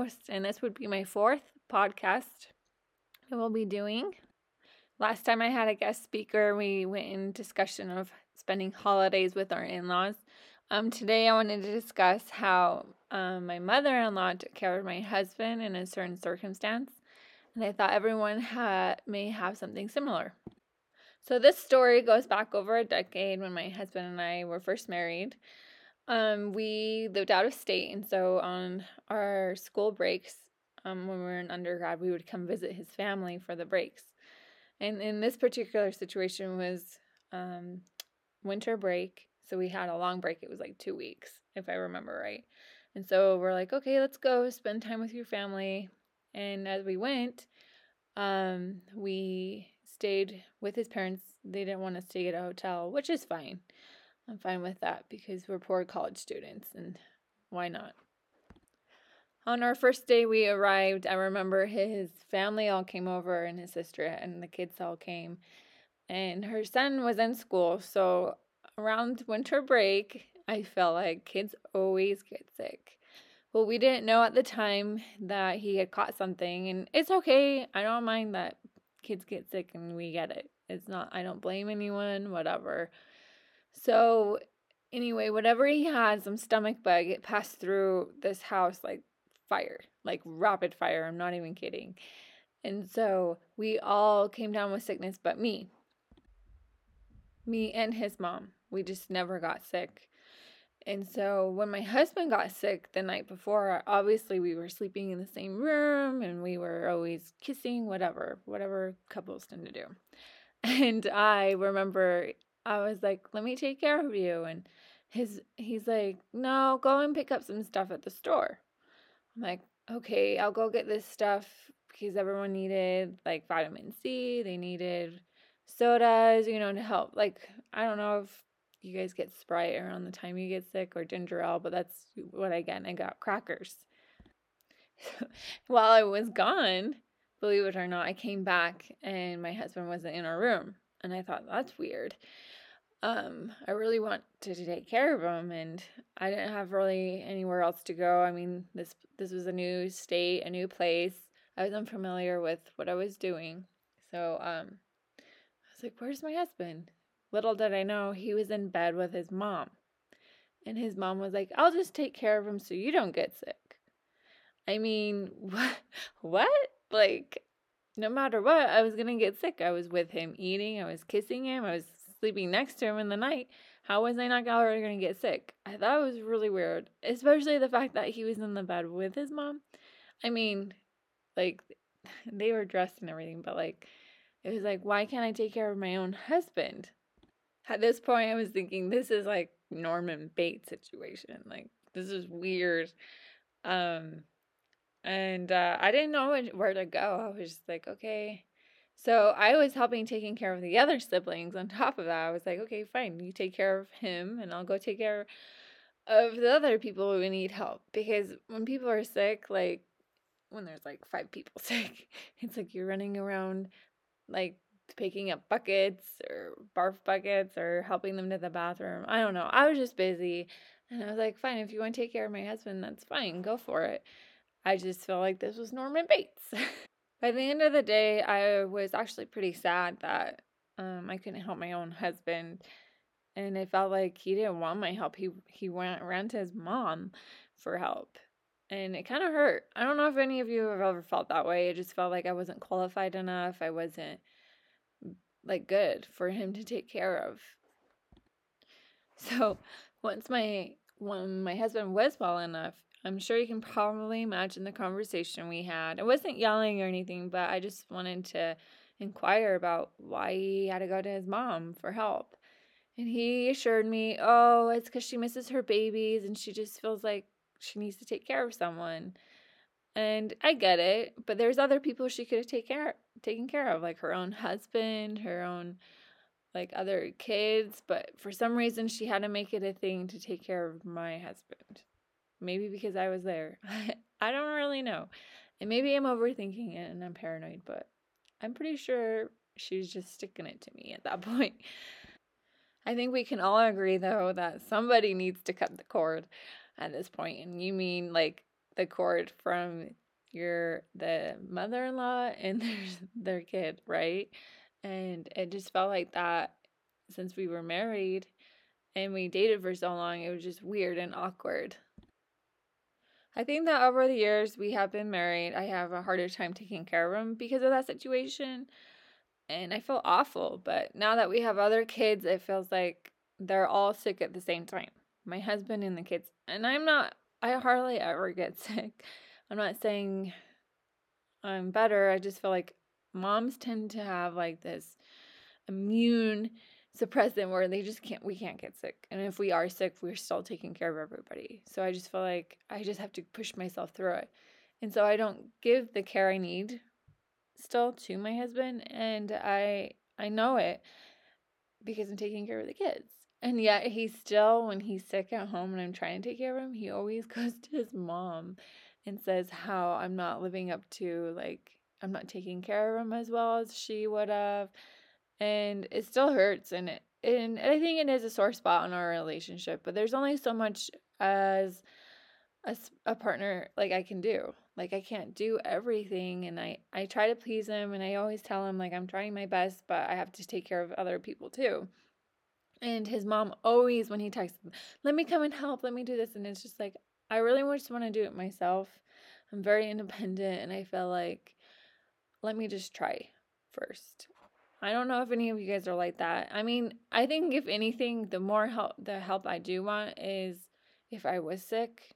host, and this would be my fourth podcast I will be doing. Last time I had a guest speaker, we went in discussion of spending holidays with our in laws. Um, today, I wanted to discuss how um, my mother in law took care of my husband in a certain circumstance, and I thought everyone ha- may have something similar. So, this story goes back over a decade when my husband and I were first married. Um, we lived out of state, and so on our school breaks, um, when we were in undergrad, we would come visit his family for the breaks. And in this particular situation was um, winter break, so we had a long break. It was like two weeks, if I remember right. And so we're like, okay, let's go spend time with your family. And as we went, um, we stayed with his parents. They didn't want us to get a hotel, which is fine. I'm fine with that because we're poor college students and why not? On our first day we arrived, I remember his family all came over and his sister and the kids all came. And her son was in school, so around winter break, I felt like kids always get sick. Well, we didn't know at the time that he had caught something, and it's okay. I don't mind that kids get sick and we get it. It's not, I don't blame anyone, whatever. So, anyway, whatever he had, some stomach bug, it passed through this house like fire, like rapid fire. I'm not even kidding. And so we all came down with sickness, but me. Me and his mom. We just never got sick. And so when my husband got sick the night before, obviously we were sleeping in the same room and we were always kissing, whatever, whatever couples tend to do. And I remember I was like, "Let me take care of you." And his he's like, "No, go and pick up some stuff at the store." I'm like, "Okay, I'll go get this stuff because everyone needed like vitamin C, they needed sodas, you know, to help. Like, I don't know if you guys get Sprite around the time you get sick or ginger ale, but that's what I get. And I got crackers. While I was gone, believe it or not, I came back and my husband wasn't in our room. And I thought, that's weird um, I really wanted to take care of him, and I didn't have really anywhere else to go. I mean, this this was a new state, a new place. I was unfamiliar with what I was doing, so um, I was like, "Where's my husband?" Little did I know he was in bed with his mom, and his mom was like, "I'll just take care of him so you don't get sick." I mean, what? What? Like, no matter what, I was gonna get sick. I was with him eating, I was kissing him, I was sleeping next to him in the night, how was I not already going to get sick? I thought it was really weird, especially the fact that he was in the bed with his mom. I mean, like, they were dressed and everything, but like, it was like, why can't I take care of my own husband? At this point, I was thinking, this is like Norman Bates situation. Like, this is weird. Um, and uh, I didn't know where to go. I was just like, okay, so I was helping taking care of the other siblings on top of that. I was like, okay, fine, you take care of him and I'll go take care of the other people who need help. Because when people are sick, like when there's like five people sick, it's like you're running around like picking up buckets or barf buckets or helping them to the bathroom. I don't know. I was just busy and I was like, fine, if you want to take care of my husband, that's fine. Go for it. I just felt like this was Norman Bates. By the end of the day, I was actually pretty sad that um, I couldn't help my own husband, and it felt like he didn't want my help. He he went ran to his mom for help, and it kind of hurt. I don't know if any of you have ever felt that way. It just felt like I wasn't qualified enough. I wasn't like good for him to take care of. So once my when my husband was well enough, I'm sure you can probably imagine the conversation we had. I wasn't yelling or anything, but I just wanted to inquire about why he had to go to his mom for help. And he assured me, oh, it's because she misses her babies and she just feels like she needs to take care of someone. And I get it, but there's other people she could have take care taken care of, like her own husband, her own like other kids, but for some reason she had to make it a thing to take care of my husband. Maybe because I was there. I don't really know. And maybe I'm overthinking it and I'm paranoid, but I'm pretty sure she's just sticking it to me at that point. I think we can all agree, though, that somebody needs to cut the cord at this point. And you mean like the cord from your the mother-in-law and their their kid, right? And it just felt like that since we were married and we dated for so long, it was just weird and awkward. I think that over the years we have been married, I have a harder time taking care of him because of that situation. And I feel awful, but now that we have other kids, it feels like they're all sick at the same time. My husband and the kids. And I'm not I hardly ever get sick. I'm not saying I'm better. I just feel like moms tend to have like this immune suppressant where they just can't we can't get sick. And if we are sick we're still taking care of everybody. So i just feel like i just have to push myself through it. And so i don't give the care i need still to my husband and i i know it because i'm taking care of the kids. And yet he still when he's sick at home and i'm trying to take care of him he always goes to his mom and says how i'm not living up to like i'm not taking care of him as well as she would have and it still hurts and it and I think it is a sore spot in our relationship, but there's only so much as a, a partner like I can do. Like I can't do everything and I I try to please him and I always tell him like I'm trying my best, but I have to take care of other people too. And his mom always when he texts, "Let me come and help. Let me do this." And it's just like I really just want to do it myself. I'm very independent and I feel like let me just try first. I don't know if any of you guys are like that. I mean, I think if anything, the more help the help I do want is if I was sick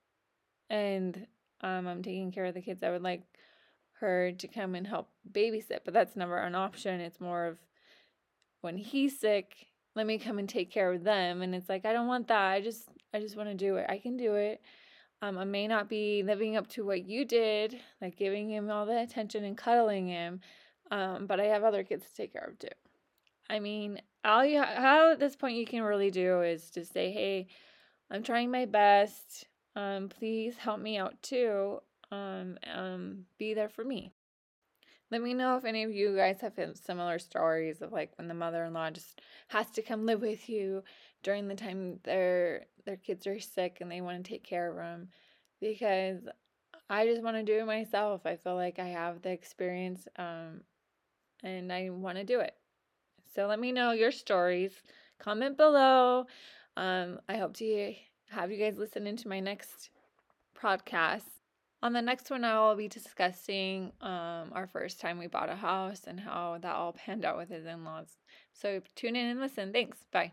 and um, I'm taking care of the kids, I would like her to come and help babysit, but that's never an option. It's more of when he's sick, let me come and take care of them. And it's like I don't want that. I just I just want to do it. I can do it. Um, I may not be living up to what you did, like giving him all the attention and cuddling him, um, but I have other kids to take care of too. I mean, all you how at this point you can really do is to say, "Hey, I'm trying my best. Um, please help me out too. Um, um, be there for me." Let me know if any of you guys have similar stories of like when the mother-in-law just has to come live with you during the time their their kids are sick and they want to take care of them because I just want to do it myself. I feel like I have the experience um, and I want to do it. So let me know your stories. Comment below. Um, I hope to have you guys listen into my next podcast. On the next one, I will be discussing um, our first time we bought a house and how that all panned out with his in laws. So tune in and listen. Thanks. Bye.